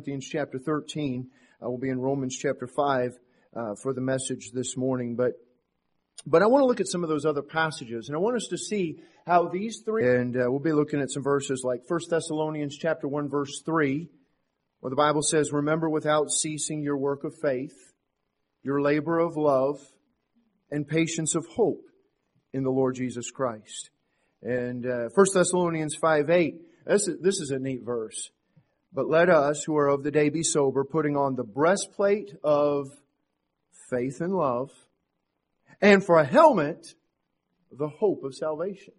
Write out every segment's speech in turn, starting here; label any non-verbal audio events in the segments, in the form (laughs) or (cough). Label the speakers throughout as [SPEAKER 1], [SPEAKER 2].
[SPEAKER 1] Corinthians chapter 13. Uh, we'll be in Romans chapter 5 uh, for the message this morning. But but I want to look at some of those other passages, and I want us to see how these three. And uh, we'll be looking at some verses like 1 Thessalonians chapter 1 verse 3, where the Bible says, "Remember without ceasing your work of faith, your labor of love, and patience of hope in the Lord Jesus Christ." And uh, 1 Thessalonians 5 8, this is, this is a neat verse. But let us, who are of the day, be sober, putting on the breastplate of faith and love and for a helmet, the hope of salvation.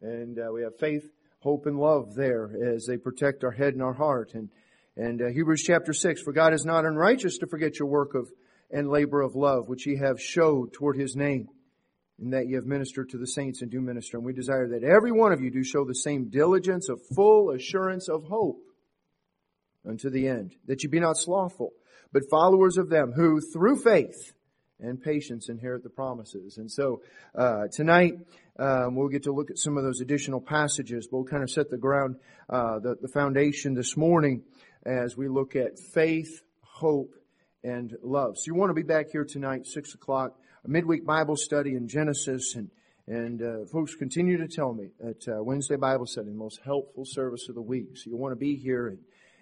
[SPEAKER 1] And uh, we have faith, hope, and love there as they protect our head and our heart. And and uh, Hebrews chapter six: For God is not unrighteous to forget your work of and labor of love, which ye have showed toward His name, and that ye have ministered to the saints and do minister. And we desire that every one of you do show the same diligence of full assurance of hope unto the end, that you be not slothful, but followers of them who, through faith and patience inherit the promises. And so uh, tonight um, we'll get to look at some of those additional passages. We'll kind of set the ground, uh, the, the foundation this morning as we look at faith, hope, and love. So you want to be back here tonight, six o'clock, a midweek Bible study in Genesis, and and uh, folks continue to tell me that uh, Wednesday Bible study, the most helpful service of the week. So you want to be here, and,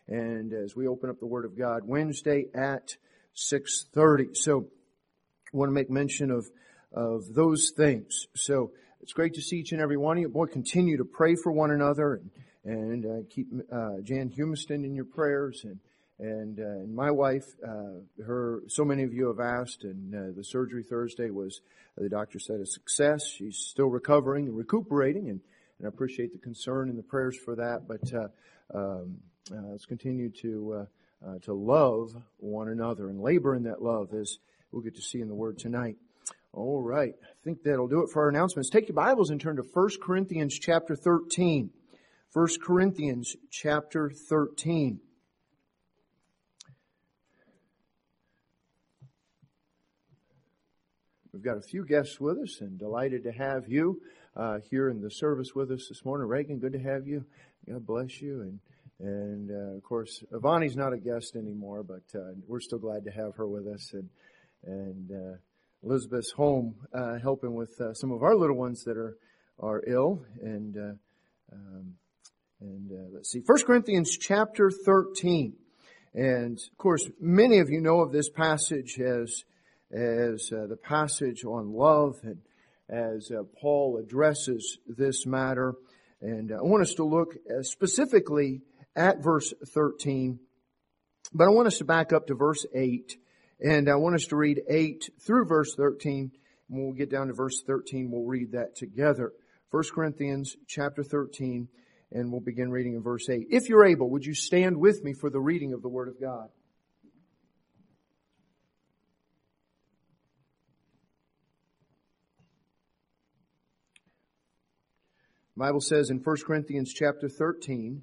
[SPEAKER 1] and as we open up the Word of God, Wednesday at six thirty. So I want to make mention of, of those things. So it's great to see each and every one of you. Boy, continue to pray for one another and, and uh, keep uh, Jan Humiston in your prayers and and, uh, and my wife, uh, her, so many of you have asked, and uh, the surgery Thursday was, the doctor said a success. She's still recovering and recuperating, and, and I appreciate the concern and the prayers for that. But uh, let's continue to to love one another and labor in that love as we'll get to see in the Word tonight. All right. I think that'll do it for our announcements. Take your Bibles and turn to 1 Corinthians chapter 13. 1 Corinthians chapter 13. We've got a few guests with us and delighted to have you uh, here in the service with us this morning. Reagan, good to have you. God bless you. And and uh, of course, Ivani's not a guest anymore, but uh, we're still glad to have her with us. And and uh, Elizabeth's home uh, helping with uh, some of our little ones that are are ill. And uh, um, and let's see, First Corinthians chapter thirteen. And of course, many of you know of this passage as as the passage on love and as Paul addresses this matter. And I want us to look specifically at verse 13, but I want us to back up to verse 8 and I want us to read 8 through verse 13. When we get down to verse 13, we'll read that together. 1 Corinthians chapter 13, and we'll begin reading in verse 8. If you're able, would you stand with me for the reading of the Word of God? The Bible says in 1 Corinthians chapter 13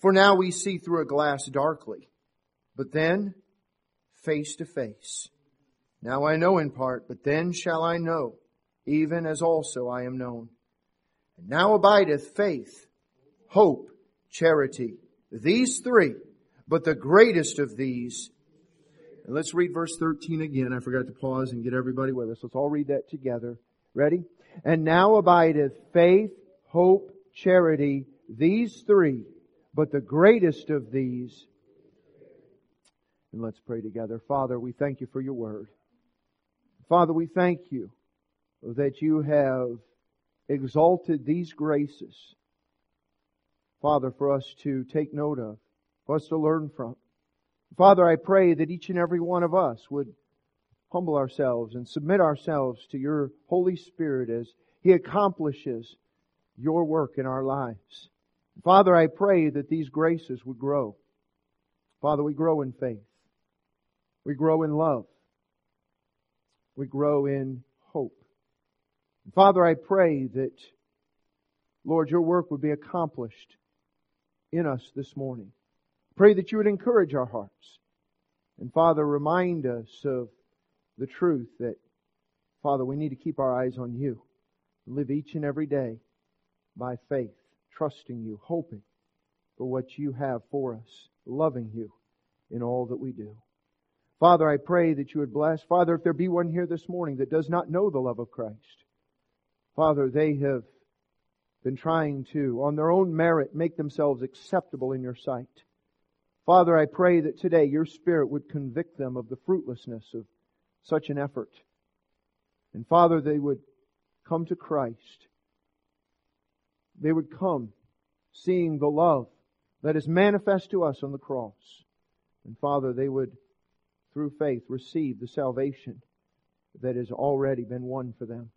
[SPEAKER 1] For now we see through a glass darkly, but then face to face. Now I know in part, but then shall I know, even as also I am known. And now abideth faith, hope, charity, these three, but the greatest of these. And let's read verse 13 again. I forgot to pause and get everybody with us. Let's all read that together. Ready? And now abideth faith, hope, charity, these three, but the greatest of these. And let's pray together. Father, we thank you for your word. Father, we thank you that you have exalted these graces, Father, for us to take note of, for us to learn from. Father, I pray that each and every one of us would humble ourselves and submit ourselves to your Holy Spirit as He accomplishes your work in our lives. Father, I pray that these graces would grow. Father, we grow in faith. We grow in love. We grow in hope. Father, I pray that, Lord, your work would be accomplished in us this morning. Pray that you would encourage our hearts. And Father, remind us of the truth that, Father, we need to keep our eyes on you. Live each and every day by faith, trusting you, hoping for what you have for us, loving you in all that we do. Father, I pray that you would bless. Father, if there be one here this morning that does not know the love of Christ, Father, they have been trying to, on their own merit, make themselves acceptable in your sight. Father, I pray that today your Spirit would convict them of the fruitlessness of such an effort. And Father, they would come to Christ. They would come seeing the love that is manifest to us on the cross. And Father, they would, through faith, receive the salvation that has already been won for them.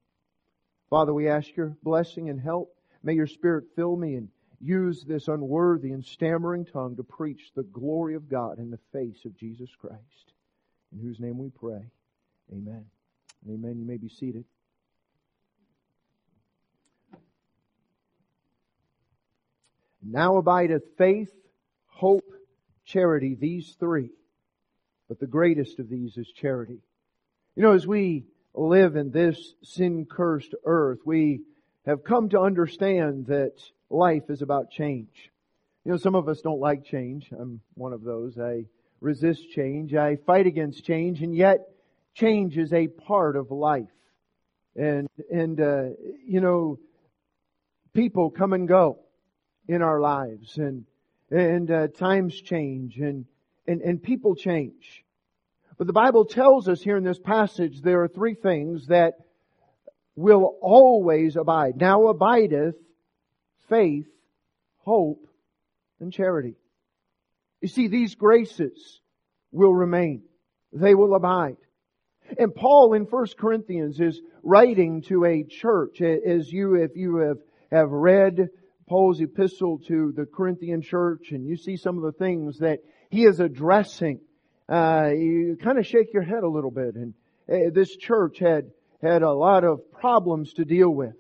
[SPEAKER 1] Father, we ask your blessing and help. May your Spirit fill me and use this unworthy and stammering tongue to preach the glory of God in the face of Jesus Christ. In whose name we pray. Amen. Amen. You may be seated. Now abideth faith, hope, charity, these three. But the greatest of these is charity. You know, as we live in this sin cursed earth, we have come to understand that life is about change. You know, some of us don't like change. I'm one of those. I resist change. I fight against change, and yet change is a part of life. And, and, uh, you know, people come and go in our lives and, and, uh, times change and, and, and people change. But the Bible tells us here in this passage there are three things that will always abide. Now abideth faith, hope, and charity. You see, these graces will remain. They will abide. And Paul in 1 Corinthians is writing to a church, as you, if you have, have read Paul's epistle to the Corinthian church and you see some of the things that he is addressing uh, you kind of shake your head a little bit. And uh, this church had had a lot of problems to deal with,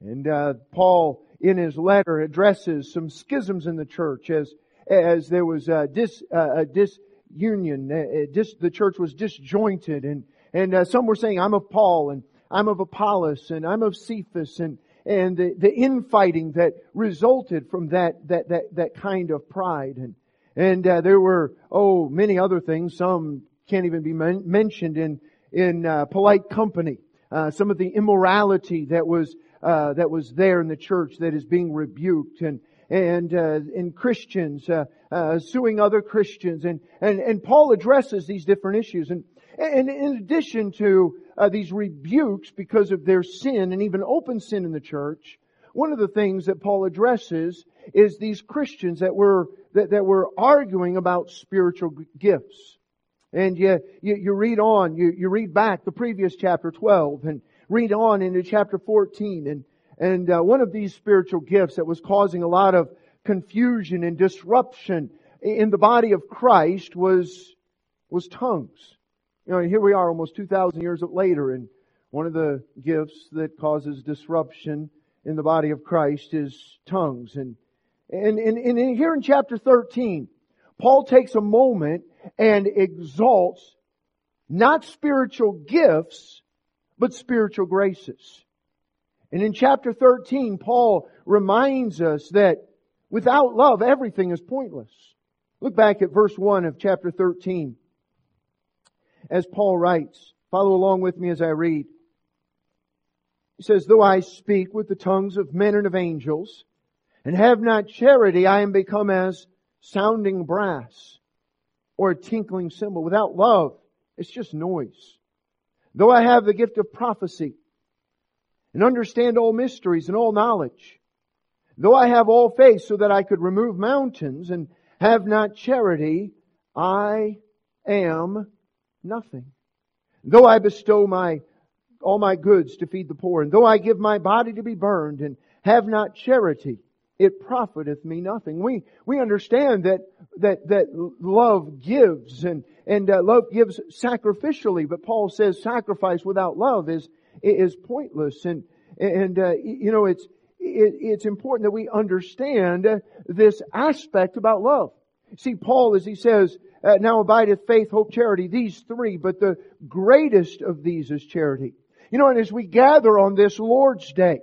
[SPEAKER 1] and uh, Paul, in his letter, addresses some schisms in the church as as there was a dis a disunion. Uh, dis, the church was disjointed, and and uh, some were saying, "I'm of Paul," and "I'm of Apollos," and "I'm of Cephas," and and the, the infighting that resulted from that that that that kind of pride and and uh, there were, oh, many other things. Some can't even be men- mentioned in, in uh, polite company. Uh, some of the immorality that was, uh, that was there in the church that is being rebuked and, and, uh, in Christians, uh, suing other Christians. And, and, and Paul addresses these different issues. And, and in addition to these rebukes because of their sin and even open sin in the church, one of the things that Paul addresses is these Christians that were, that, that were arguing about spiritual gifts. And you, you, you read on, you, you read back the previous chapter 12 and read on into chapter 14 and, and uh, one of these spiritual gifts that was causing a lot of confusion and disruption in the body of Christ was, was tongues. You know, here we are almost 2,000 years later and one of the gifts that causes disruption in the body of Christ is tongues. And, and, and, and here in chapter 13, Paul takes a moment and exalts not spiritual gifts, but spiritual graces. And in chapter 13, Paul reminds us that without love, everything is pointless. Look back at verse 1 of chapter 13. As Paul writes, follow along with me as I read. He says, though I speak with the tongues of men and of angels, and have not charity, I am become as sounding brass or a tinkling cymbal. Without love, it's just noise. Though I have the gift of prophecy and understand all mysteries and all knowledge, though I have all faith so that I could remove mountains and have not charity, I am nothing. Though I bestow my all my goods to feed the poor. And though I give my body to be burned and have not charity, it profiteth me nothing. We, we understand that, that, that love gives and, and uh, love gives sacrificially, but Paul says sacrifice without love is, is pointless. And, and, uh, you know, it's, it, it's important that we understand this aspect about love. See, Paul, as he says, uh, now abideth faith, hope, charity, these three, but the greatest of these is charity. You know, and as we gather on this Lord's Day,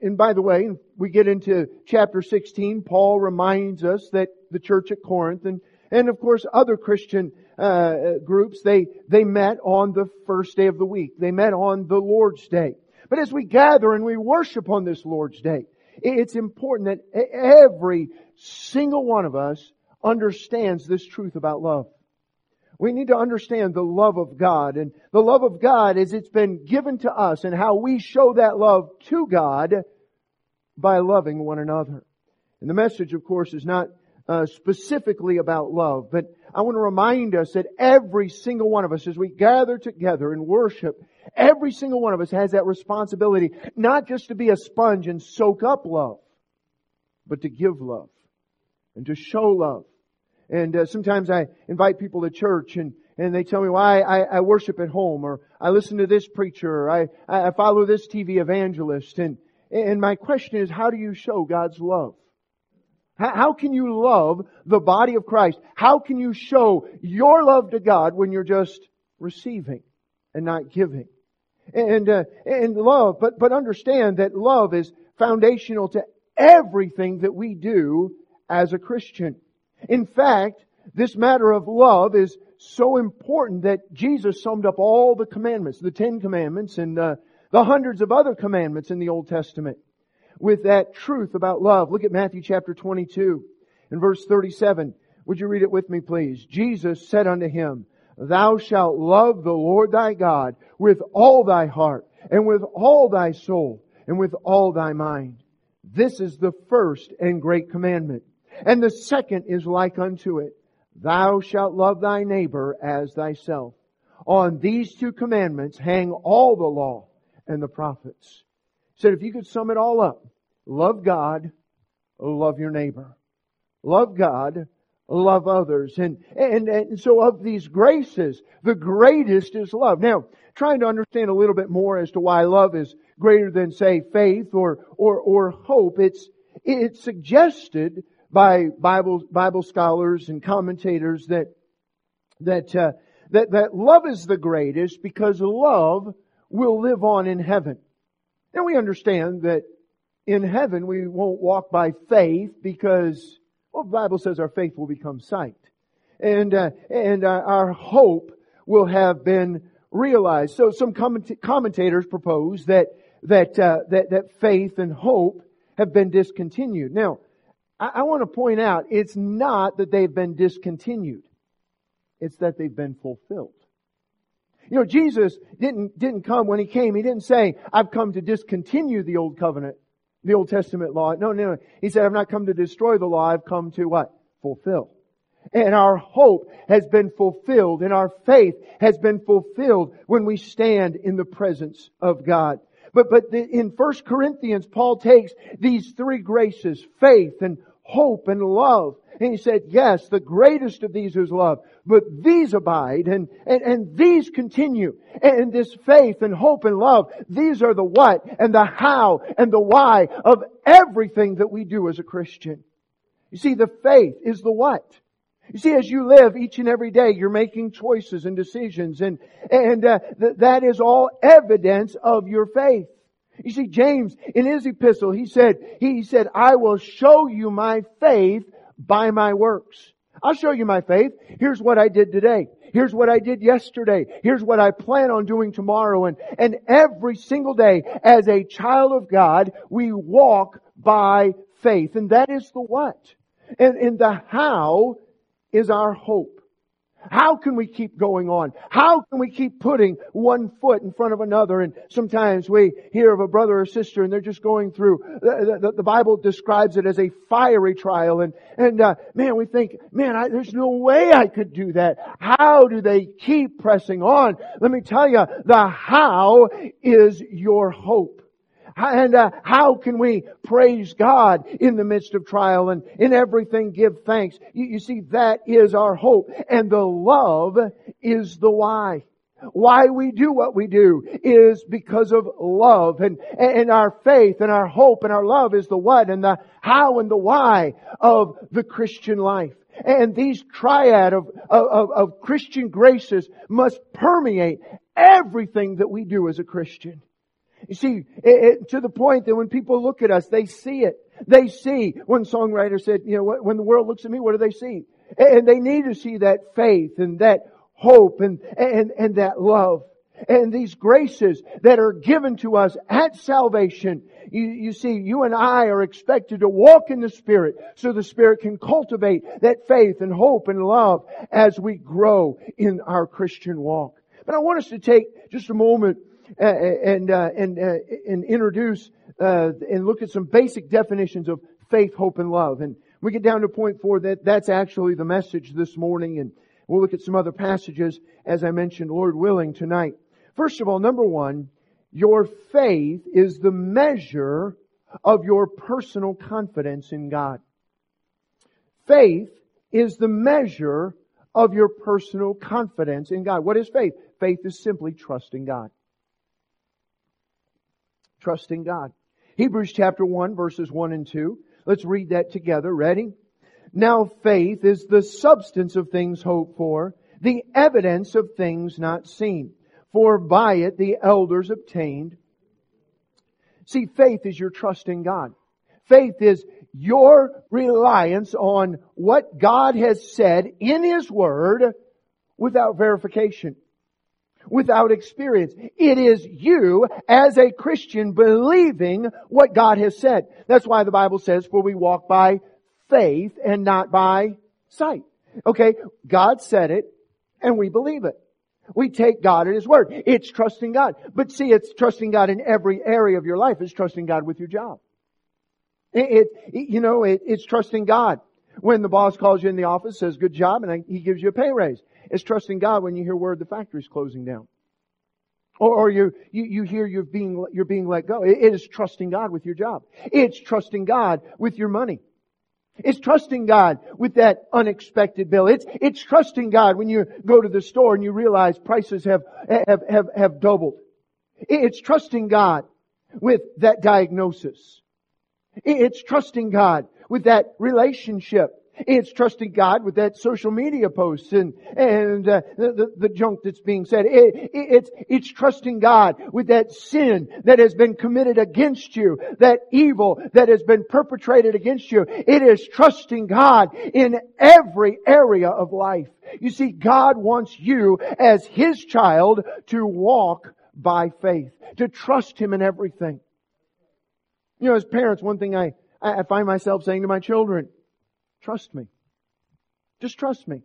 [SPEAKER 1] and by the way, we get into chapter 16, Paul reminds us that the church at Corinth and, and of course other Christian uh, groups, they, they met on the first day of the week. They met on the Lord's Day. But as we gather and we worship on this Lord's Day, it's important that every single one of us understands this truth about love. We need to understand the love of God and the love of God as it's been given to us and how we show that love to God by loving one another. And the message, of course, is not uh, specifically about love, but I want to remind us that every single one of us, as we gather together and worship, every single one of us has that responsibility, not just to be a sponge and soak up love, but to give love and to show love and uh, sometimes I invite people to church and, and they tell me well, I, I worship at home or I listen to this preacher or I, I follow this TV evangelist. And, and my question is, how do you show God's love? How, how can you love the body of Christ? How can you show your love to God when you're just receiving and not giving? And, uh, and love, but, but understand that love is foundational to everything that we do as a Christian. In fact, this matter of love is so important that Jesus summed up all the commandments, the Ten Commandments and uh, the hundreds of other commandments in the Old Testament with that truth about love. Look at Matthew chapter 22 and verse 37. Would you read it with me, please? Jesus said unto him, Thou shalt love the Lord thy God with all thy heart and with all thy soul and with all thy mind. This is the first and great commandment. And the second is like unto it. Thou shalt love thy neighbor as thyself. On these two commandments hang all the law and the prophets. Said if you could sum it all up, love God, love your neighbor. Love God, love others. And, and, and so of these graces, the greatest is love. Now, trying to understand a little bit more as to why love is greater than say faith or, or, or hope, it's, it's suggested by Bible, Bible scholars and commentators that, that, uh, that, that love is the greatest because love will live on in heaven. Now we understand that in heaven we won't walk by faith because, well, the Bible says our faith will become sight. And, uh, and uh, our hope will have been realized. So some commentators propose that, that, uh, that, that faith and hope have been discontinued. Now, I, I want to point out, it's not that they've been discontinued. It's that they've been fulfilled. You know, Jesus didn't, didn't come when He came, He didn't say, I've come to discontinue the Old Covenant, the Old Testament law. No, no, no. He said, I've not come to destroy the law, I've come to what? Fulfill. And our hope has been fulfilled and our faith has been fulfilled when we stand in the presence of God. But, but the, in 1 Corinthians, Paul takes these three graces, faith and hope and love. And he said, yes, the greatest of these is love, but these abide and, and, and these continue. And this faith and hope and love, these are the what and the how and the why of everything that we do as a Christian. You see, the faith is the what. You see, as you live each and every day, you're making choices and decisions, and and uh, th- that is all evidence of your faith. You see, James, in his epistle, he said, he said, I will show you my faith by my works. I'll show you my faith. Here's what I did today. Here's what I did yesterday. Here's what I plan on doing tomorrow. And, and every single day, as a child of God, we walk by faith. And that is the what. And, and the how is our hope. How can we keep going on? How can we keep putting one foot in front of another? And sometimes we hear of a brother or sister and they're just going through, the, the, the Bible describes it as a fiery trial. And, and, uh, man, we think, man, I, there's no way I could do that. How do they keep pressing on? Let me tell you, the how is your hope. And uh, how can we praise God in the midst of trial and in everything give thanks? You, you see, that is our hope. And the love is the why. Why we do what we do is because of love and, and our faith and our hope and our love is the what and the how and the why of the Christian life. And these triad of, of, of Christian graces must permeate everything that we do as a Christian. You see, it, it, to the point that when people look at us, they see it. They see, one songwriter said, you know, when the world looks at me, what do they see? And they need to see that faith and that hope and, and, and that love. And these graces that are given to us at salvation. You, you see, you and I are expected to walk in the Spirit so the Spirit can cultivate that faith and hope and love as we grow in our Christian walk. But I want us to take just a moment and uh, and uh, and introduce and look at some basic definitions of faith, hope, and love. And we get down to point four that that's actually the message this morning. And we'll look at some other passages as I mentioned, Lord willing, tonight. First of all, number one, your faith is the measure of your personal confidence in God. Faith is the measure of your personal confidence in God. What is faith? Faith is simply trusting God trusting God. Hebrews chapter 1 verses 1 and 2. Let's read that together. Ready? Now faith is the substance of things hoped for, the evidence of things not seen. For by it the elders obtained. See, faith is your trust in God. Faith is your reliance on what God has said in His Word without verification without experience. It is you as a Christian believing what God has said. That's why the Bible says, for we walk by faith and not by sight. Okay, God said it and we believe it. We take God at His word. It's trusting God. But see, it's trusting God in every area of your life. It's trusting God with your job. It, it you know, it, it's trusting God. When the boss calls you in the office, says good job, and he gives you a pay raise. It's trusting God when you hear word the factory's closing down. Or, or you, you, you hear you're being, you're being let go. It, it is trusting God with your job. It's trusting God with your money. It's trusting God with that unexpected bill. It's, it's trusting God when you go to the store and you realize prices have, have, have, have doubled. It's trusting God with that diagnosis. It's trusting God with that relationship. It's trusting God with that social media posts and, and uh, the, the, the, junk that's being said. It, it, it's, it's trusting God with that sin that has been committed against you, that evil that has been perpetrated against you. It is trusting God in every area of life. You see, God wants you as His child to walk by faith, to trust Him in everything. You know, as parents, one thing I, I find myself saying to my children, Trust me. Just trust me.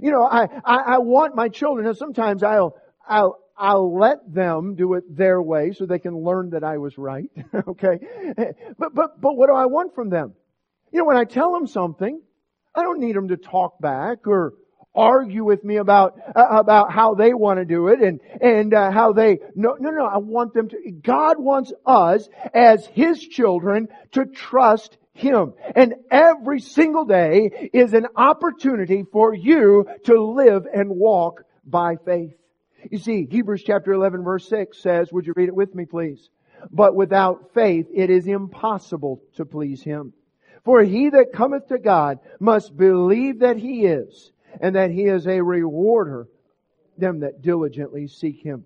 [SPEAKER 1] You know, I, I, I want my children, and sometimes I'll, I'll, I'll let them do it their way so they can learn that I was right. (laughs) okay? But, but, but what do I want from them? You know, when I tell them something, I don't need them to talk back or argue with me about, uh, about how they want to do it and, and uh, how they, no, no, no, I want them to, God wants us as His children to trust him. And every single day is an opportunity for you to live and walk by faith. You see, Hebrews chapter 11 verse 6 says, would you read it with me please? But without faith it is impossible to please Him. For he that cometh to God must believe that He is, and that He is a rewarder them that diligently seek Him.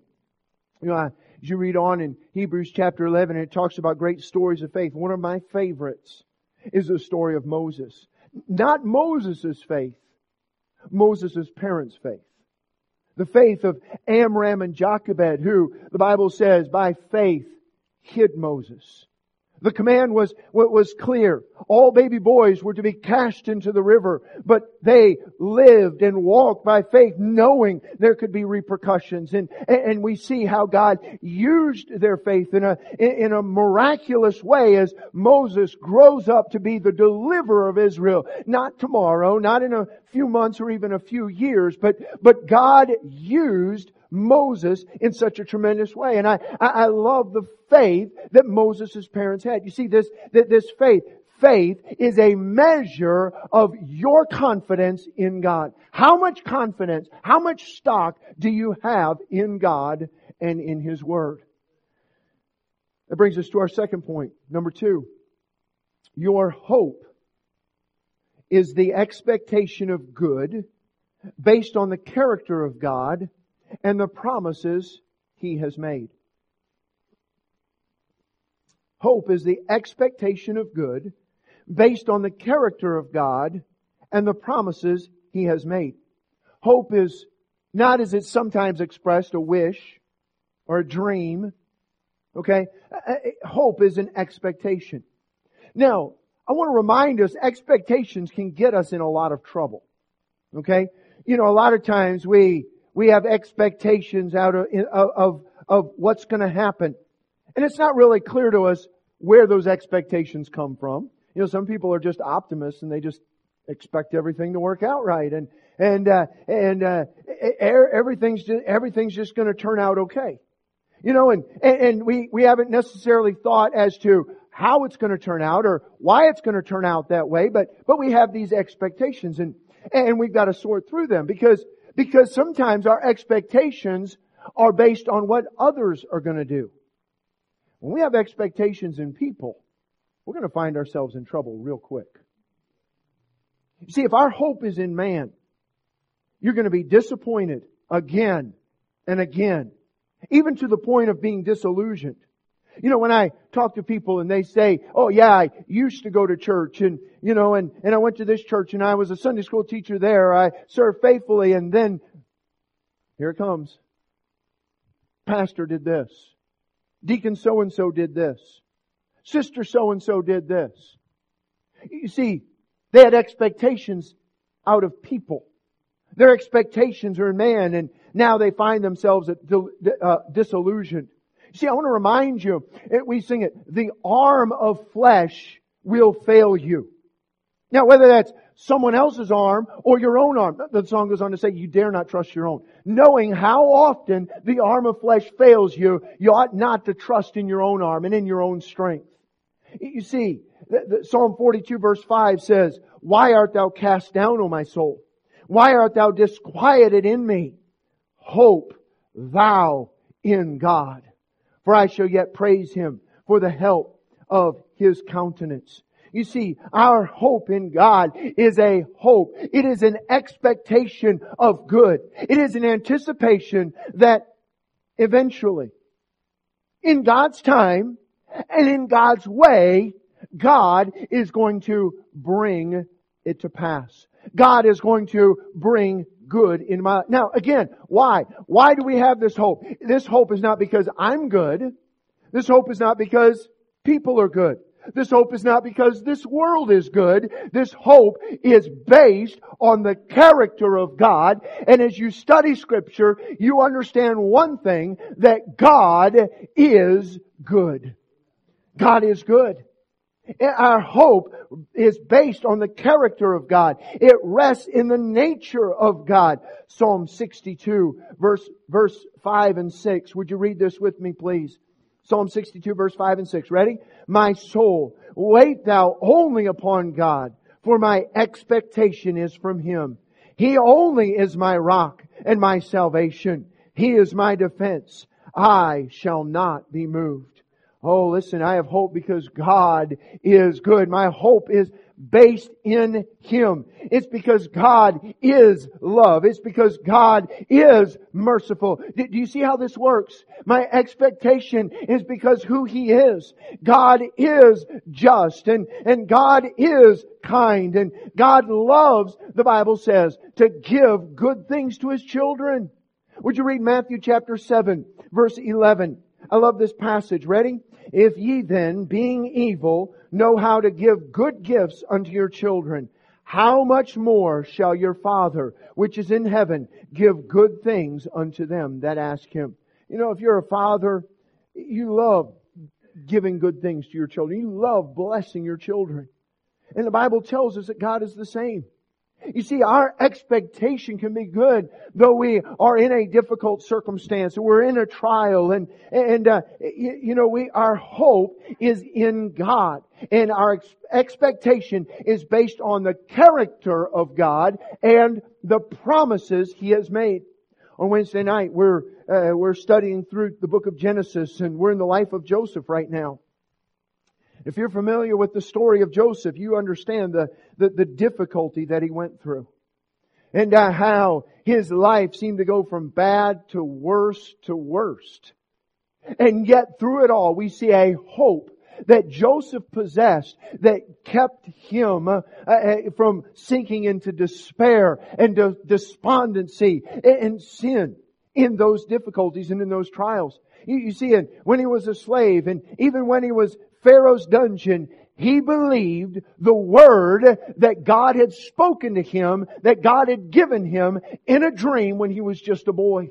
[SPEAKER 1] You know, as you read on in Hebrews chapter 11, it talks about great stories of faith. One of my favorites is the story of Moses. Not Moses' faith, Moses' parents' faith. The faith of Amram and Jochebed, who the Bible says by faith hid Moses. The command was, was clear. All baby boys were to be cast into the river, but they lived and walked by faith knowing there could be repercussions. And, and we see how God used their faith in a, in a miraculous way as Moses grows up to be the deliverer of Israel. Not tomorrow, not in a few months or even a few years, but, but God used Moses in such a tremendous way. And I, I, love the faith that Moses' parents had. You see this, this faith, faith is a measure of your confidence in God. How much confidence, how much stock do you have in God and in His Word? That brings us to our second point. Number two. Your hope is the expectation of good based on the character of God and the promises He has made. Hope is the expectation of good based on the character of God and the promises He has made. Hope is not as it's sometimes expressed a wish or a dream. Okay? Uh, uh, hope is an expectation. Now, I want to remind us expectations can get us in a lot of trouble. Okay? You know, a lot of times we, we have expectations out of, of, of what's going to happen. And it's not really clear to us where those expectations come from. You know, some people are just optimists and they just expect everything to work out right and and uh, and uh, everything's just, everything's just going to turn out okay. You know, and and we we haven't necessarily thought as to how it's going to turn out or why it's going to turn out that way, but but we have these expectations and and we've got to sort through them because because sometimes our expectations are based on what others are going to do. When we have expectations in people, we're going to find ourselves in trouble real quick. You see, if our hope is in man, you're going to be disappointed again and again, even to the point of being disillusioned. You know, when I talk to people and they say, oh yeah, I used to go to church and, you know, and, and I went to this church and I was a Sunday school teacher there. I served faithfully and then here it comes. Pastor did this. Deacon so and so did this. Sister so and so did this. You see, they had expectations out of people. Their expectations are in man and now they find themselves at, uh, disillusioned. See, I want to remind you, we sing it, the arm of flesh will fail you. Now, whether that's someone else's arm or your own arm, the song goes on to say, you dare not trust your own. Knowing how often the arm of flesh fails you, you ought not to trust in your own arm and in your own strength. You see, Psalm 42 verse 5 says, Why art thou cast down, O my soul? Why art thou disquieted in me? Hope thou in God. For I shall yet praise him for the help of his countenance. You see, our hope in God is a hope. It is an expectation of good. It is an anticipation that eventually, in God's time, and in God's way, God is going to bring it to pass. God is going to bring good in my, now again, why? Why do we have this hope? This hope is not because I'm good. This hope is not because people are good. This hope is not because this world is good. This hope is based on the character of God. And as you study scripture, you understand one thing, that God is good. God is good. Our hope is based on the character of God. It rests in the nature of God. Psalm 62 verse, verse 5 and 6. Would you read this with me please? Psalm 62 verse 5 and 6. Ready? My soul, wait thou only upon God, for my expectation is from Him. He only is my rock and my salvation. He is my defense. I shall not be moved. Oh, listen, I have hope because God is good. My hope is based in Him. It's because God is love. It's because God is merciful. Do you see how this works? My expectation is because who He is. God is just and, and God is kind and God loves, the Bible says, to give good things to His children. Would you read Matthew chapter 7 verse 11? I love this passage. Ready? If ye then, being evil, know how to give good gifts unto your children, how much more shall your Father, which is in heaven, give good things unto them that ask him? You know, if you're a father, you love giving good things to your children. You love blessing your children. And the Bible tells us that God is the same. You see, our expectation can be good, though we are in a difficult circumstance, we're in a trial, and and uh, you, you, know, we our hope is in God, and our ex- expectation is based on the character of God and the promises He has made. On Wednesday night, we're uh, we're studying through the book of Genesis, and we're in the life of Joseph right now. If you're familiar with the story of Joseph, you understand the, the, the difficulty that he went through. And uh, how his life seemed to go from bad to worse to worst. And yet through it all, we see a hope that Joseph possessed that kept him uh, uh, from sinking into despair and de- despondency and, and, sin in those difficulties and in those trials. You, you see, and when he was a slave and even when he was Pharaoh's dungeon, he believed the word that God had spoken to him, that God had given him in a dream when he was just a boy.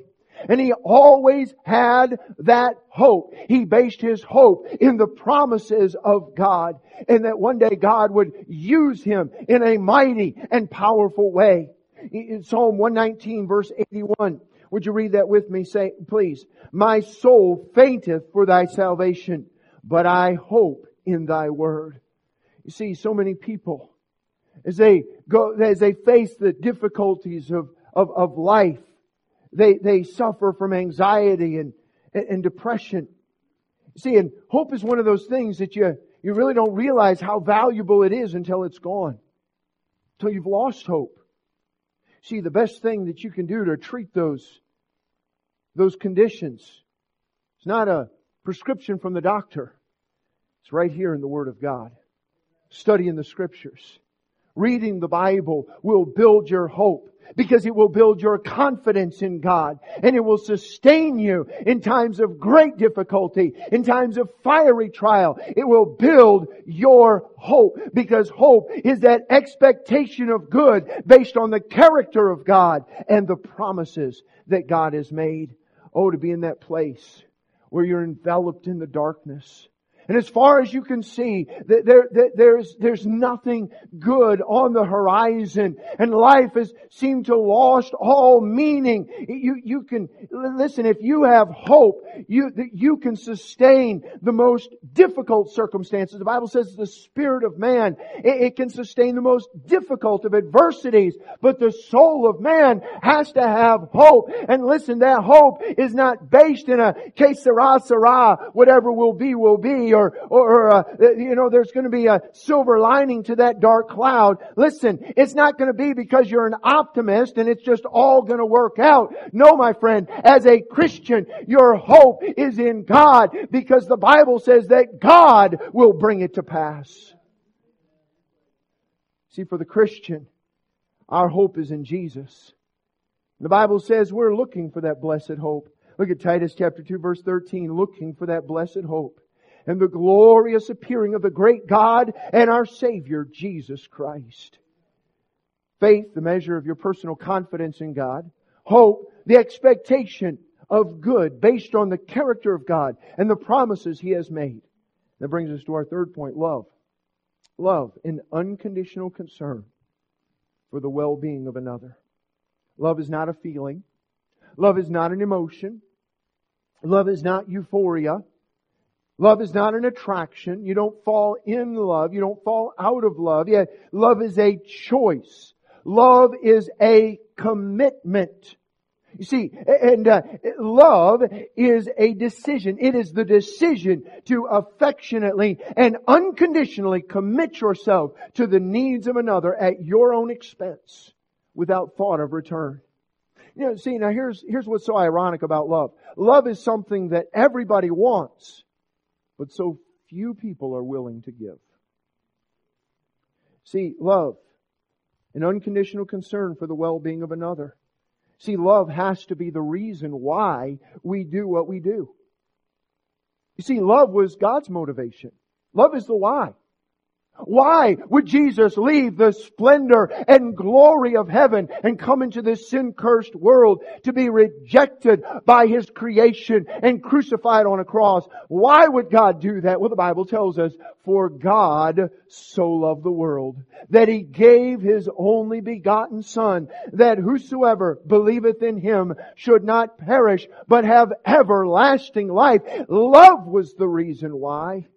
[SPEAKER 1] And he always had that hope. He based his hope in the promises of God and that one day God would use him in a mighty and powerful way. In Psalm 119 verse 81, would you read that with me? Say, please. My soul fainteth for thy salvation but I hope in thy word. You see, so many people, as they go, as they face the difficulties of, of, of life, they, they suffer from anxiety and, and depression. See, and hope is one of those things that you, you really don't realize how valuable it is until it's gone. Until you've lost hope. See, the best thing that you can do to treat those, those conditions, it's not a prescription from the doctor. It's right here in the Word of God. Studying the Scriptures. Reading the Bible will build your hope because it will build your confidence in God and it will sustain you in times of great difficulty, in times of fiery trial. It will build your hope because hope is that expectation of good based on the character of God and the promises that God has made. Oh, to be in that place where you're enveloped in the darkness. And as far as you can see, there, there, there's, there's nothing good on the horizon. And life has seemed to lost all meaning. You, you can, listen, if you have hope, you, you can sustain the most difficult circumstances. The Bible says the spirit of man, it, it can sustain the most difficult of adversities. But the soul of man has to have hope. And listen, that hope is not based in a que sera, sera, whatever will be, will be, or, or, uh, you know, there's going to be a silver lining to that dark cloud. Listen, it's not going to be because you're an optimist and it's just all going to work out. No, my friend, as a Christian, your hope is in God because the Bible says that God will bring it to pass. See, for the Christian, our hope is in Jesus. The Bible says we're looking for that blessed hope. Look at Titus chapter 2 verse 13, looking for that blessed hope and the glorious appearing of the great God and our Savior, Jesus Christ. Faith, the measure of your personal confidence in God. Hope, the expectation of good based on the character of God and the promises He has made. That brings us to our third point, love. Love, an unconditional concern for the well-being of another. Love is not a feeling. Love is not an emotion. Love is not euphoria. Love is not an attraction. You don't fall in love. You don't fall out of love. Yet love is a choice. Love is a commitment. You see, and uh, love is a decision. It is the decision to affectionately and unconditionally commit yourself to the needs of another at your own expense without thought of return. You know, see, now here's, here's what's so ironic about love. Love is something that everybody wants but so few people are willing to give. See, love, an unconditional concern for the well-being of another. See, love has to be the reason why we do what we do. You see, love was God's motivation. Love is the why. Why would Jesus leave the splendor and glory of heaven and come into this sin-cursed world to be rejected by His creation and crucified on a cross? Why would God do that? Well, the Bible tells us, for God so loved the world that He gave His only begotten Son that whosoever believeth in Him should not perish but have everlasting life. Love was the reason why.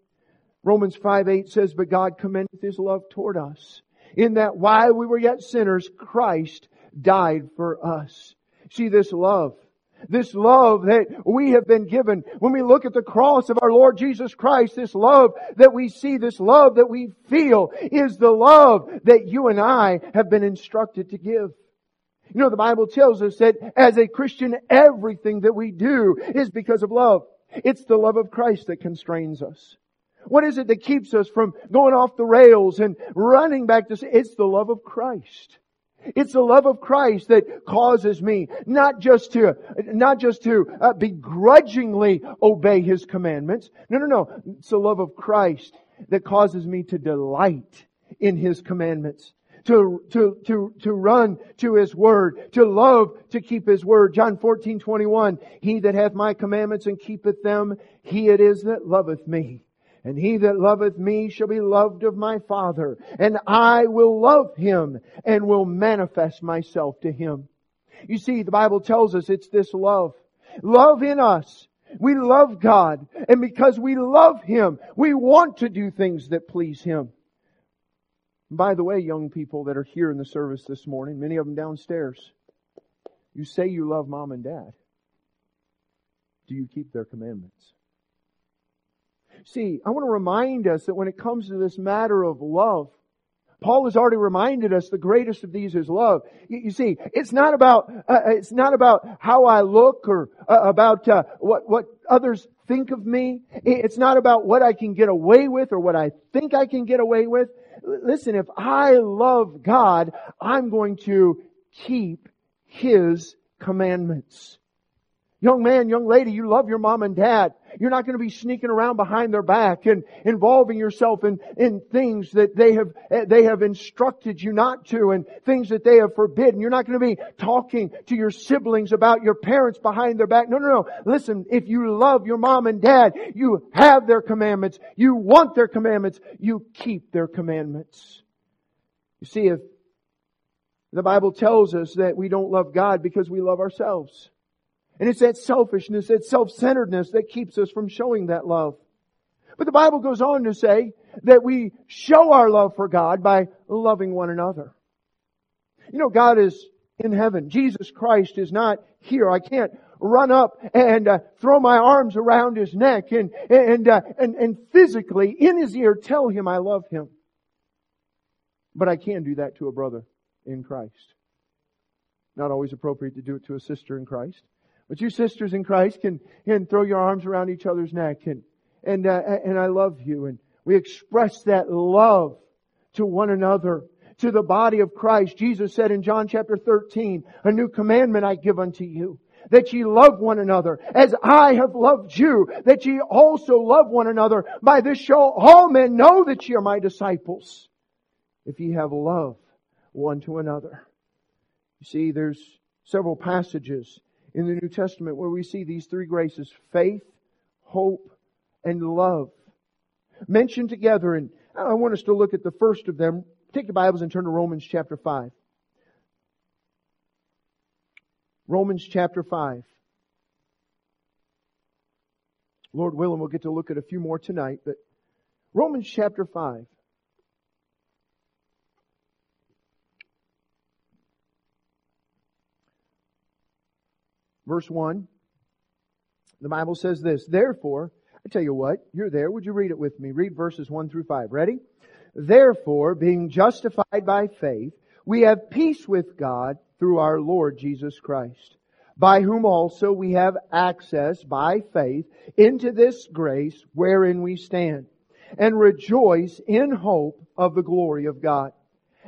[SPEAKER 1] Romans 5 8 says, But God commendeth His love toward us, in that while we were yet sinners, Christ died for us. See this love. This love that we have been given. When we look at the cross of our Lord Jesus Christ, this love that we see, this love that we feel is the love that you and I have been instructed to give. You know, the Bible tells us that as a Christian, everything that we do is because of love. It's the love of Christ that constrains us. What is it that keeps us from going off the rails and running back to, it's the love of Christ. It's the love of Christ that causes me not just to, not just to uh, begrudgingly obey His commandments. No, no, no. It's the love of Christ that causes me to delight in His commandments. To, to, to, to run to His Word, to love to keep His Word. John 14, 21, He that hath my commandments and keepeth them, He it is that loveth me. And he that loveth me shall be loved of my Father, and I will love him and will manifest myself to him. You see, the Bible tells us it's this love. Love in us. We love God, and because we love Him, we want to do things that please Him. by the way, young people that are here in the service this morning, many of them downstairs, you say you love mom and dad. Do you keep their commandments? See, I want to remind us that when it comes to this matter of love, Paul has already reminded us the greatest of these is love. You, you see, it's not about uh, uh, it's not about how I look or uh, about uh, what what others think of me. It's not about what I can get away with or what I think I can get away with. Listen, if I love God, I'm going to keep His commandments. Young man, young lady, you love your mom and dad. You're not going to be sneaking around behind their back and involving yourself in, in things that they have, they have instructed you not to and things that they have forbidden. You're not going to be talking to your siblings about your parents behind their back. No, no, no. Listen, if you love your mom and dad, you have their commandments. You want their commandments. You keep their commandments. You see, if the Bible tells us that we don't love God because we love ourselves. And it's that selfishness, that self-centeredness that keeps us from showing that love. But the Bible goes on to say that we show our love for God by loving one another. You know, God is in heaven. Jesus Christ is not here. I can't run up and uh, throw my arms around his neck and and, uh, and and physically in his ear tell him I love him. But I can do that to a brother in Christ. Not always appropriate to do it to a sister in Christ. But you sisters in Christ can, can throw your arms around each other's neck and, and, uh, and I love you. And we express that love to one another, to the body of Christ. Jesus said in John chapter 13, a new commandment I give unto you that ye love one another as I have loved you, that ye also love one another. By this shall all men know that ye are my disciples, if ye have love one to another. You see, there's several passages in the New Testament where we see these three graces faith, hope, and love mentioned together. And I want us to look at the first of them. Take your Bibles and turn to Romans chapter 5. Romans chapter 5. Lord willing, we'll get to look at a few more tonight, but Romans chapter 5. Verse 1, the Bible says this, Therefore, I tell you what, you're there. Would you read it with me? Read verses 1 through 5. Ready? Therefore, being justified by faith, we have peace with God through our Lord Jesus Christ, by whom also we have access by faith into this grace wherein we stand, and rejoice in hope of the glory of God.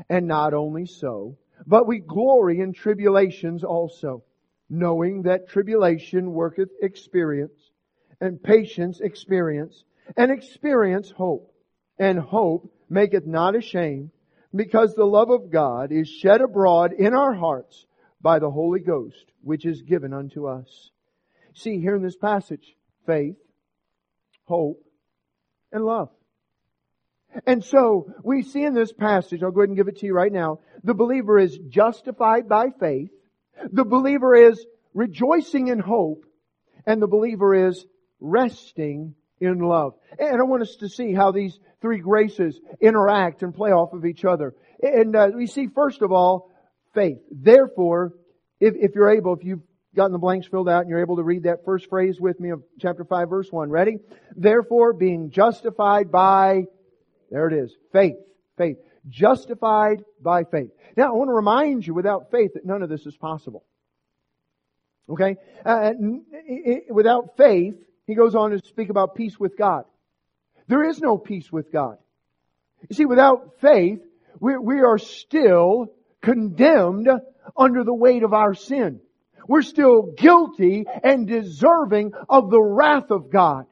[SPEAKER 1] And not only so, but we glory in tribulations also knowing that tribulation worketh experience, and patience experience, and experience hope. and hope maketh not ashamed, because the love of God is shed abroad in our hearts by the Holy Ghost, which is given unto us. See here in this passage, faith, hope, and love. And so we see in this passage, I'll go ahead and give it to you right now, the believer is justified by faith, the believer is rejoicing in hope, and the believer is resting in love. And I want us to see how these three graces interact and play off of each other. And uh, we see, first of all, faith. Therefore, if, if you're able, if you've gotten the blanks filled out and you're able to read that first phrase with me of chapter 5 verse 1. Ready? Therefore, being justified by, there it is, faith. Faith. Justified by faith. Now, I want to remind you without faith that none of this is possible. Okay? Uh, without faith, he goes on to speak about peace with God. There is no peace with God. You see, without faith, we, we are still condemned under the weight of our sin. We're still guilty and deserving of the wrath of God.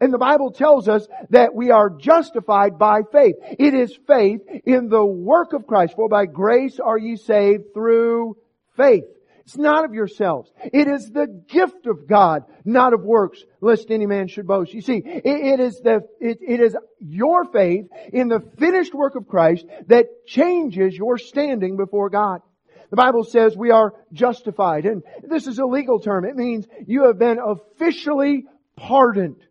[SPEAKER 1] And the Bible tells us that we are justified by faith. It is faith in the work of Christ. For by grace are ye saved through faith. It's not of yourselves. It is the gift of God, not of works, lest any man should boast. You see, it, it is the, it, it is your faith in the finished work of Christ that changes your standing before God. The Bible says we are justified, and this is a legal term. It means you have been officially pardoned.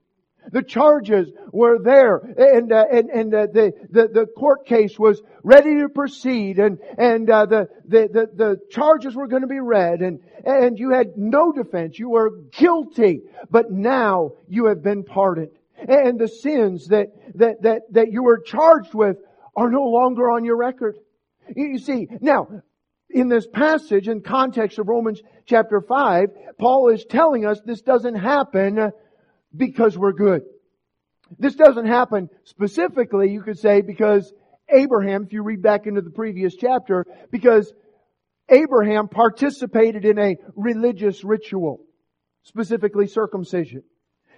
[SPEAKER 1] The charges were there, and uh, and and uh, the, the the court case was ready to proceed, and and uh, the, the the the charges were going to be read, and and you had no defense. You were guilty, but now you have been pardoned, and the sins that that that that you were charged with are no longer on your record. You see, now in this passage in context of Romans chapter 5, Paul is telling us this doesn't happen because we're good. This doesn't happen specifically, you could say, because Abraham, if you read back into the previous chapter, because Abraham participated in a religious ritual, specifically circumcision.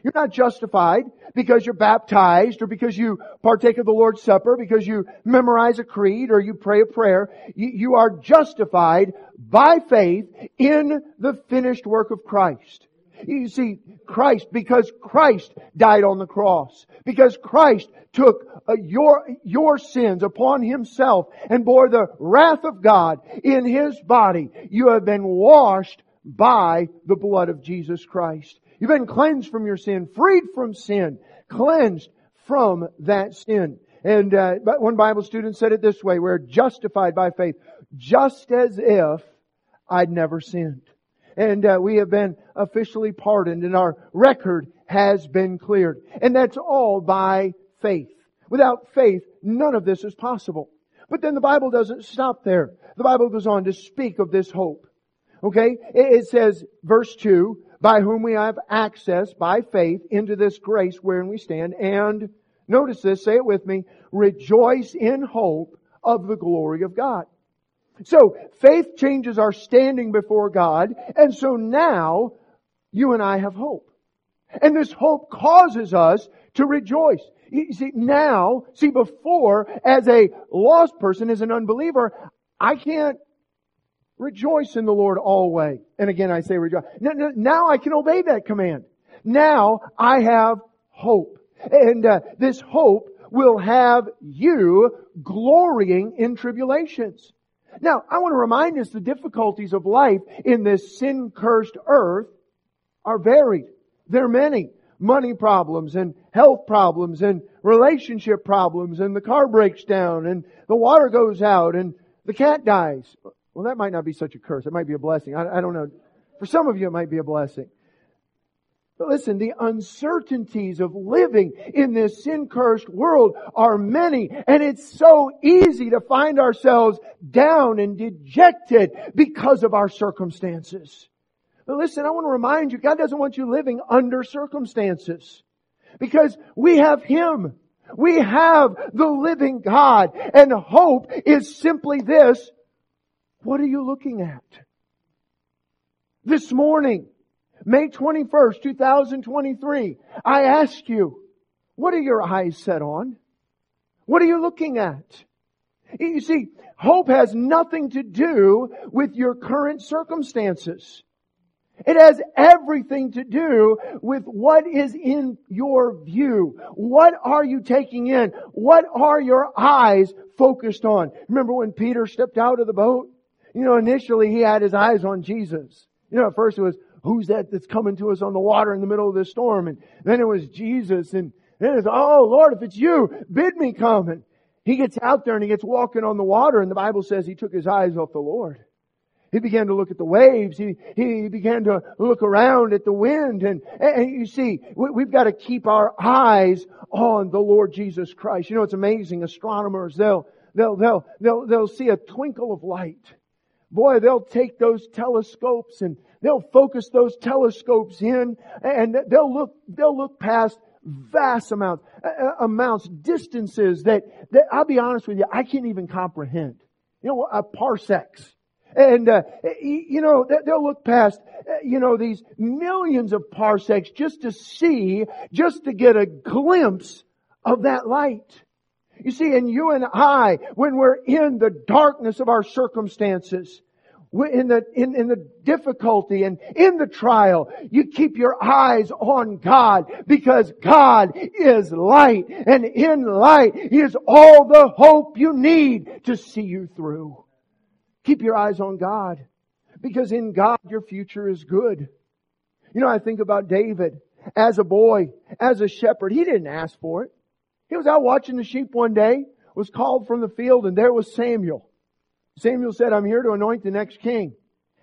[SPEAKER 1] You're not justified because you're baptized or because you partake of the Lord's Supper, because you memorize a creed or you pray a prayer. You are justified by faith in the finished work of Christ. You see, Christ, because Christ died on the cross, because Christ took uh, your, your sins upon Himself and bore the wrath of God in His body, you have been washed by the blood of Jesus Christ. You've been cleansed from your sin, freed from sin, cleansed from that sin. And uh, one Bible student said it this way: We're justified by faith, just as if I'd never sinned and uh, we have been officially pardoned and our record has been cleared. And that's all by faith. Without faith, none of this is possible. But then the Bible doesn't stop there. The Bible goes on to speak of this hope. Okay? It says, verse 2, by whom we have access by faith into this grace wherein we stand and, notice this, say it with me, rejoice in hope of the glory of God. So faith changes our standing before God, and so now you and I have hope. And this hope causes us to rejoice. You see, now, see, before, as a lost person, as an unbeliever, I can't rejoice in the Lord always. And again, I say rejoice. Now I can obey that command. Now I have hope. And uh, this hope will have you glorying in tribulations. Now, I want to remind us the difficulties of life in this sin-cursed earth are varied. They're many. Money problems and health problems and relationship problems and the car breaks down and the water goes out and the cat dies. Well, that might not be such a curse. It might be a blessing. I, I don't know. For some of you, it might be a blessing. Listen, the uncertainties of living in this sin-cursed world are many, and it's so easy to find ourselves down and dejected because of our circumstances. But listen, I want to remind you, God doesn't want you living under circumstances. Because we have Him. We have the living God. And hope is simply this. What are you looking at? This morning, May 21st, 2023, I ask you, what are your eyes set on? What are you looking at? You see, hope has nothing to do with your current circumstances. It has everything to do with what is in your view. What are you taking in? What are your eyes focused on? Remember when Peter stepped out of the boat? You know, initially he had his eyes on Jesus. You know, at first it was, who's that that's coming to us on the water in the middle of this storm? And then it was Jesus and then it's, oh Lord, if it's you, bid me come. And he gets out there and he gets walking on the water and the Bible says he took his eyes off the Lord. He began to look at the waves. He, he began to look around at the wind. And, and you see, we, have got to keep our eyes on the Lord Jesus Christ. You know, it's amazing. Astronomers, they'll, they'll, they'll, they'll, they'll see a twinkle of light. Boy, they'll take those telescopes and they'll focus those telescopes in and they'll look, they'll look past vast amounts, uh, amounts, distances that, that I'll be honest with you, I can't even comprehend. You know, uh, parsecs. And, uh, you know, they'll look past, uh, you know, these millions of parsecs just to see, just to get a glimpse of that light. You see, and you and I, when we're in the darkness of our circumstances, in the, in, in the difficulty and in the trial, you keep your eyes on God because God is light and in light is all the hope you need to see you through. Keep your eyes on God because in God your future is good. You know, I think about David as a boy, as a shepherd. He didn't ask for it. He was out watching the sheep one day, was called from the field, and there was Samuel. Samuel said, I'm here to anoint the next king.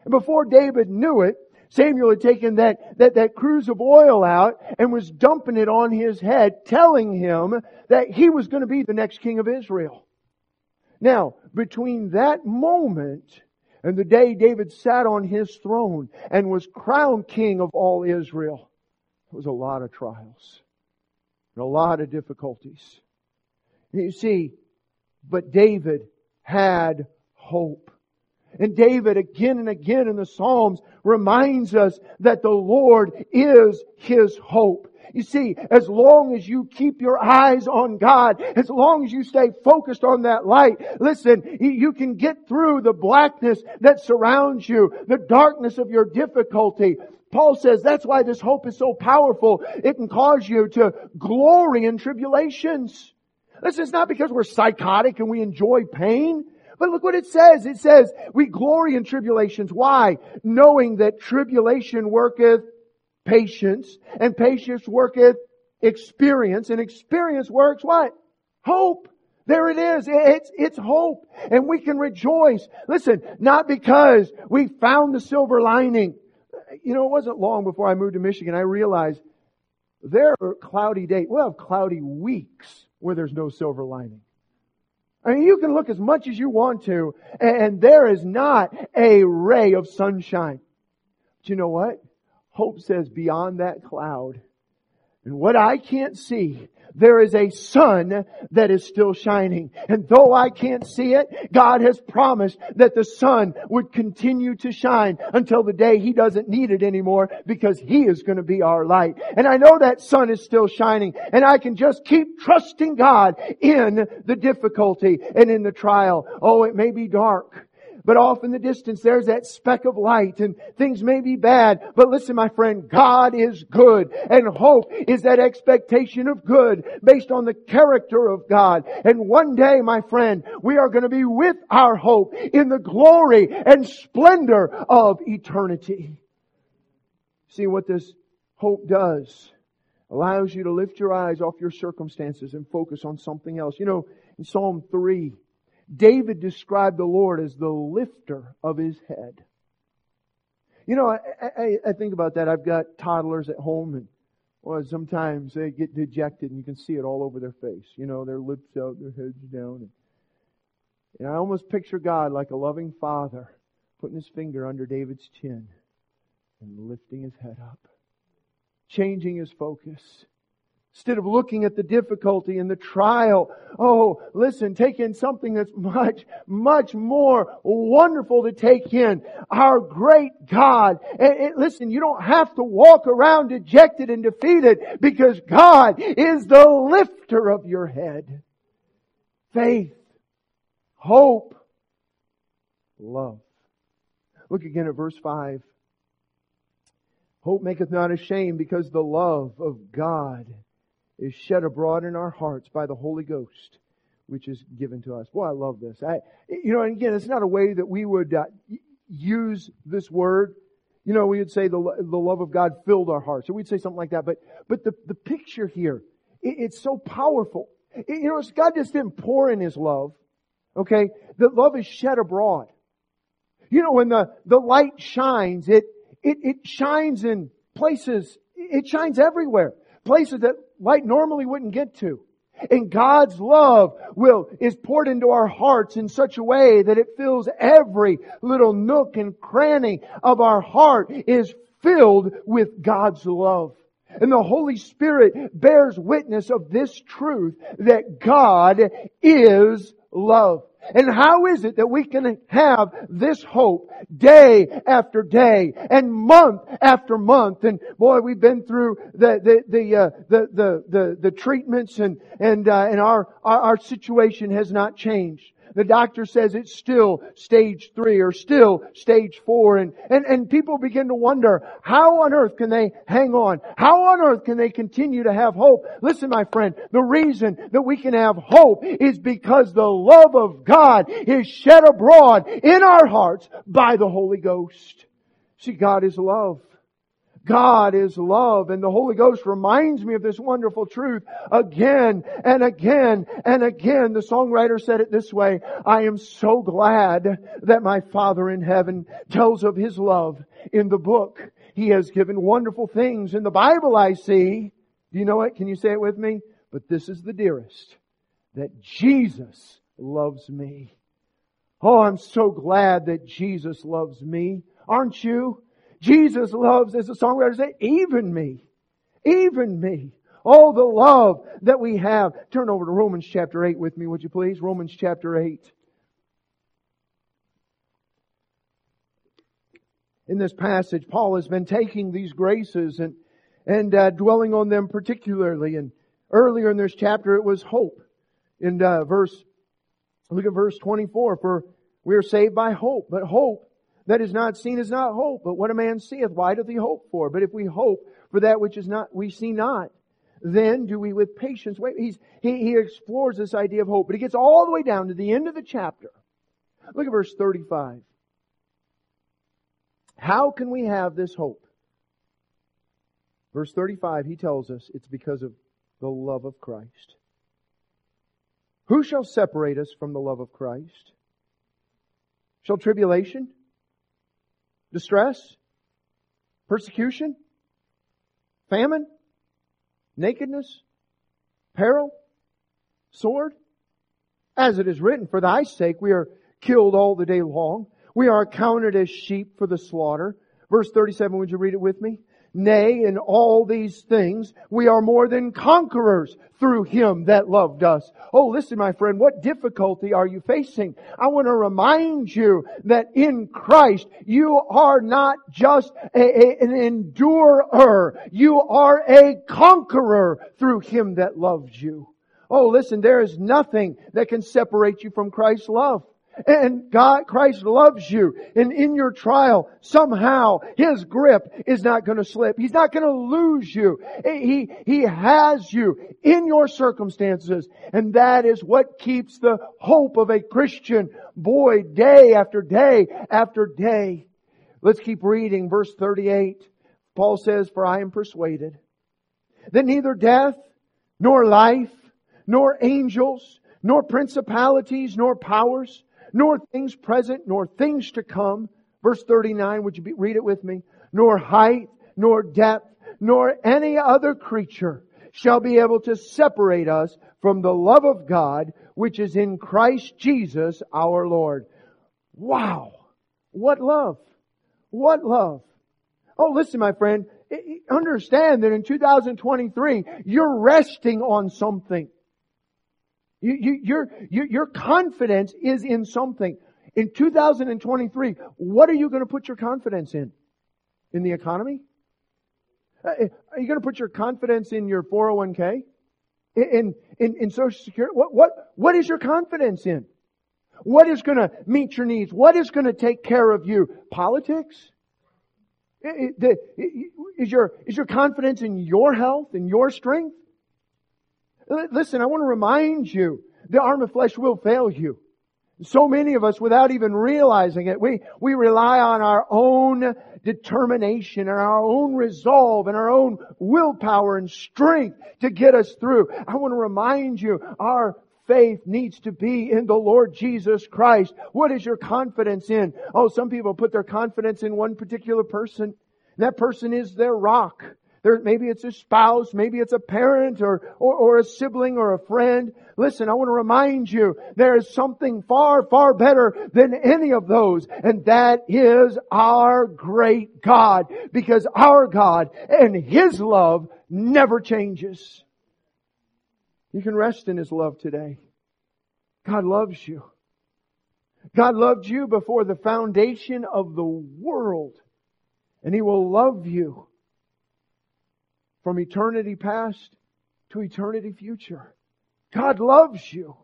[SPEAKER 1] And before David knew it, Samuel had taken that, that, that cruse of oil out and was dumping it on his head, telling him that he was going to be the next king of Israel. Now, between that moment and the day David sat on his throne and was crowned king of all Israel, there was a lot of trials and a lot of difficulties. You see, but David had hope. And David again and again in the Psalms reminds us that the Lord is his hope. You see, as long as you keep your eyes on God, as long as you stay focused on that light, listen, you can get through the blackness that surrounds you, the darkness of your difficulty. Paul says that's why this hope is so powerful. It can cause you to glory in tribulations. Listen, it's not because we're psychotic and we enjoy pain. But look what it says. It says, we glory in tribulations. Why? Knowing that tribulation worketh patience, and patience worketh experience, and experience works what? Hope. There it is. It's, it's hope. And we can rejoice. Listen, not because we found the silver lining. You know, it wasn't long before I moved to Michigan, I realized there are cloudy days. We'll have cloudy weeks where there's no silver lining. I mean, you can look as much as you want to, and there is not a ray of sunshine. But you know what? Hope says beyond that cloud, and what I can't see, there is a sun that is still shining. And though I can't see it, God has promised that the sun would continue to shine until the day He doesn't need it anymore because He is going to be our light. And I know that sun is still shining and I can just keep trusting God in the difficulty and in the trial. Oh, it may be dark. But off in the distance, there's that speck of light and things may be bad. But listen, my friend, God is good and hope is that expectation of good based on the character of God. And one day, my friend, we are going to be with our hope in the glory and splendor of eternity. See what this hope does? Allows you to lift your eyes off your circumstances and focus on something else. You know, in Psalm 3, David described the Lord as the lifter of his head. You know, I, I, I, think about that. I've got toddlers at home and well, sometimes they get dejected and you can see it all over their face. You know, their lips out, their heads down. And, and I almost picture God like a loving father putting his finger under David's chin and lifting his head up, changing his focus Instead of looking at the difficulty and the trial, oh, listen, take in something that's much, much more wonderful to take in. Our great God. And, and listen, you don't have to walk around dejected and defeated because God is the lifter of your head. faith, hope, love. Look again at verse 5. Hope maketh not ashamed because the love of God is shed abroad in our hearts by the Holy Ghost, which is given to us. Boy, I love this. I, you know, and again, it's not a way that we would uh, use this word. You know, we would say the, the love of God filled our hearts, or we'd say something like that. But, but the, the picture here, it, it's so powerful. It, you know, God just didn't pour in His love. Okay? The love is shed abroad. You know, when the, the light shines, it, it, it shines in places, it shines everywhere. Places that light normally wouldn't get to. And God's love will, is poured into our hearts in such a way that it fills every little nook and cranny of our heart is filled with God's love. And the Holy Spirit bears witness of this truth that God is love. And how is it that we can have this hope day after day and month after month? And boy, we've been through the the the uh, the, the, the the treatments and and uh, and our, our our situation has not changed. The doctor says it's still stage three or still stage four and, and, and people begin to wonder, how on earth can they hang on? How on earth can they continue to have hope? Listen, my friend, the reason that we can have hope is because the love of God is shed abroad in our hearts by the Holy Ghost. See, God is love. God is love and the Holy Ghost reminds me of this wonderful truth again and again and again. The songwriter said it this way, I am so glad that my Father in heaven tells of His love in the book. He has given wonderful things in the Bible I see. Do you know it? Can you say it with me? But this is the dearest, that Jesus loves me. Oh, I'm so glad that Jesus loves me. Aren't you? Jesus loves, as the songwriter said, even me. Even me. Oh, the love that we have. Turn over to Romans chapter 8 with me, would you please? Romans chapter 8. In this passage, Paul has been taking these graces and, and uh, dwelling on them particularly. And earlier in this chapter, it was hope. In uh, verse, look at verse 24, for we are saved by hope. But hope that is not seen is not hope, but what a man seeth, why doth he hope for? But if we hope for that which is not, we see not, then do we with patience wait. He's, he, he explores this idea of hope, but he gets all the way down to the end of the chapter. Look at verse 35. How can we have this hope? Verse 35, he tells us it's because of the love of Christ. Who shall separate us from the love of Christ? Shall tribulation? Distress, persecution, famine, nakedness, peril, sword. As it is written, for thy sake we are killed all the day long. We are accounted as sheep for the slaughter. Verse 37, would you read it with me? Nay, in all these things, we are more than conquerors through Him that loved us. Oh, listen, my friend, what difficulty are you facing? I want to remind you that in Christ, you are not just a, a, an endurer. You are a conqueror through Him that loves you. Oh, listen, there is nothing that can separate you from Christ's love. And God, Christ loves you. And in your trial, somehow, His grip is not going to slip. He's not going to lose you. He, He has you in your circumstances. And that is what keeps the hope of a Christian boy day after day after day. Let's keep reading verse 38. Paul says, For I am persuaded that neither death, nor life, nor angels, nor principalities, nor powers, nor things present, nor things to come. Verse 39, would you be, read it with me? Nor height, nor depth, nor any other creature shall be able to separate us from the love of God which is in Christ Jesus our Lord. Wow! What love! What love! Oh, listen, my friend, understand that in 2023, you're resting on something. You, you, your, your, your confidence is in something. In 2023, what are you going to put your confidence in? In the economy? Uh, are you going to put your confidence in your 401k? in, in, in Social Security? What, what, what is your confidence in? What is going to meet your needs? What is going to take care of you? Politics? Is your, is your confidence in your health and your strength? Listen, I want to remind you, the arm of flesh will fail you. So many of us, without even realizing it, we, we rely on our own determination and our own resolve and our own willpower and strength to get us through. I want to remind you, our faith needs to be in the Lord Jesus Christ. What is your confidence in? Oh, some people put their confidence in one particular person. That person is their rock. There, maybe it's a spouse, maybe it's a parent or, or, or a sibling or a friend. Listen, I want to remind you, there is something far, far better than any of those, and that is our great God, because our God and His love never changes. You can rest in His love today. God loves you. God loved you before the foundation of the world, and He will love you from eternity past to eternity future. God loves you.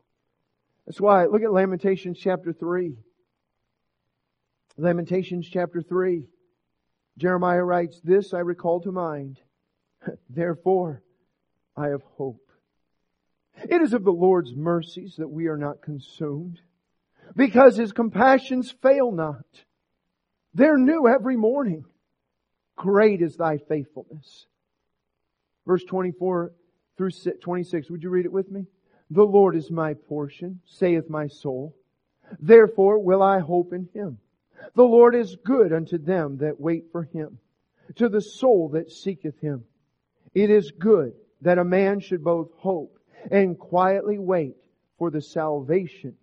[SPEAKER 1] That's why, look at Lamentations chapter 3. Lamentations chapter 3. Jeremiah writes, This I recall to mind. (laughs) Therefore, I have hope. It is of the Lord's mercies that we are not consumed, because His compassions fail not. They're new every morning. Great is thy faithfulness. Verse 24 through 26. Would you read it with me? The Lord is my portion, saith my soul. Therefore will I hope in him. The Lord is good unto them that wait for him, to the soul that seeketh him. It is good that a man should both hope and quietly wait for the salvation.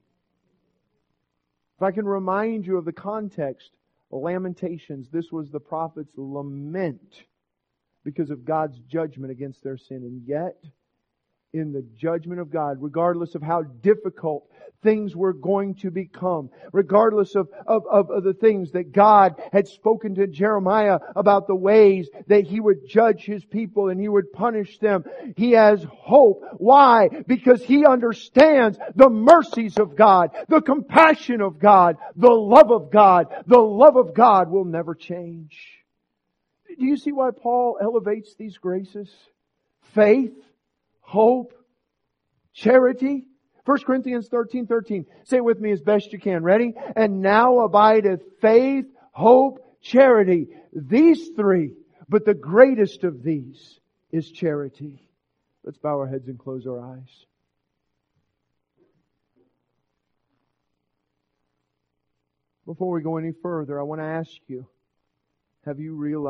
[SPEAKER 1] If I can remind you of the context, Lamentations, this was the prophet's lament because of God's judgment against their sin. And yet, in the judgment of God, regardless of how difficult things were going to become, regardless of, of, of, the things that God had spoken to Jeremiah about the ways that he would judge his people and he would punish them. He has hope. Why? Because he understands the mercies of God, the compassion of God, the love of God. The love of God will never change. Do you see why Paul elevates these graces? Faith, hope, charity. 1 Corinthians 13, 13. Say it with me as best you can. Ready? And now abideth faith, hope, charity. These three. But the greatest of these is charity. Let's bow our heads and close our eyes. Before we go any further, I want to ask you, have you realized